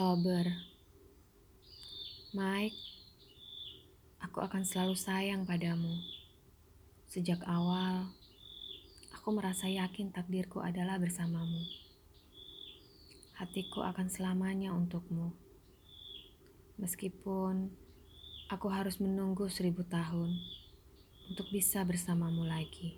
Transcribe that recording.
Oktober. Mike, aku akan selalu sayang padamu. Sejak awal, aku merasa yakin takdirku adalah bersamamu. Hatiku akan selamanya untukmu. Meskipun aku harus menunggu seribu tahun untuk bisa bersamamu lagi.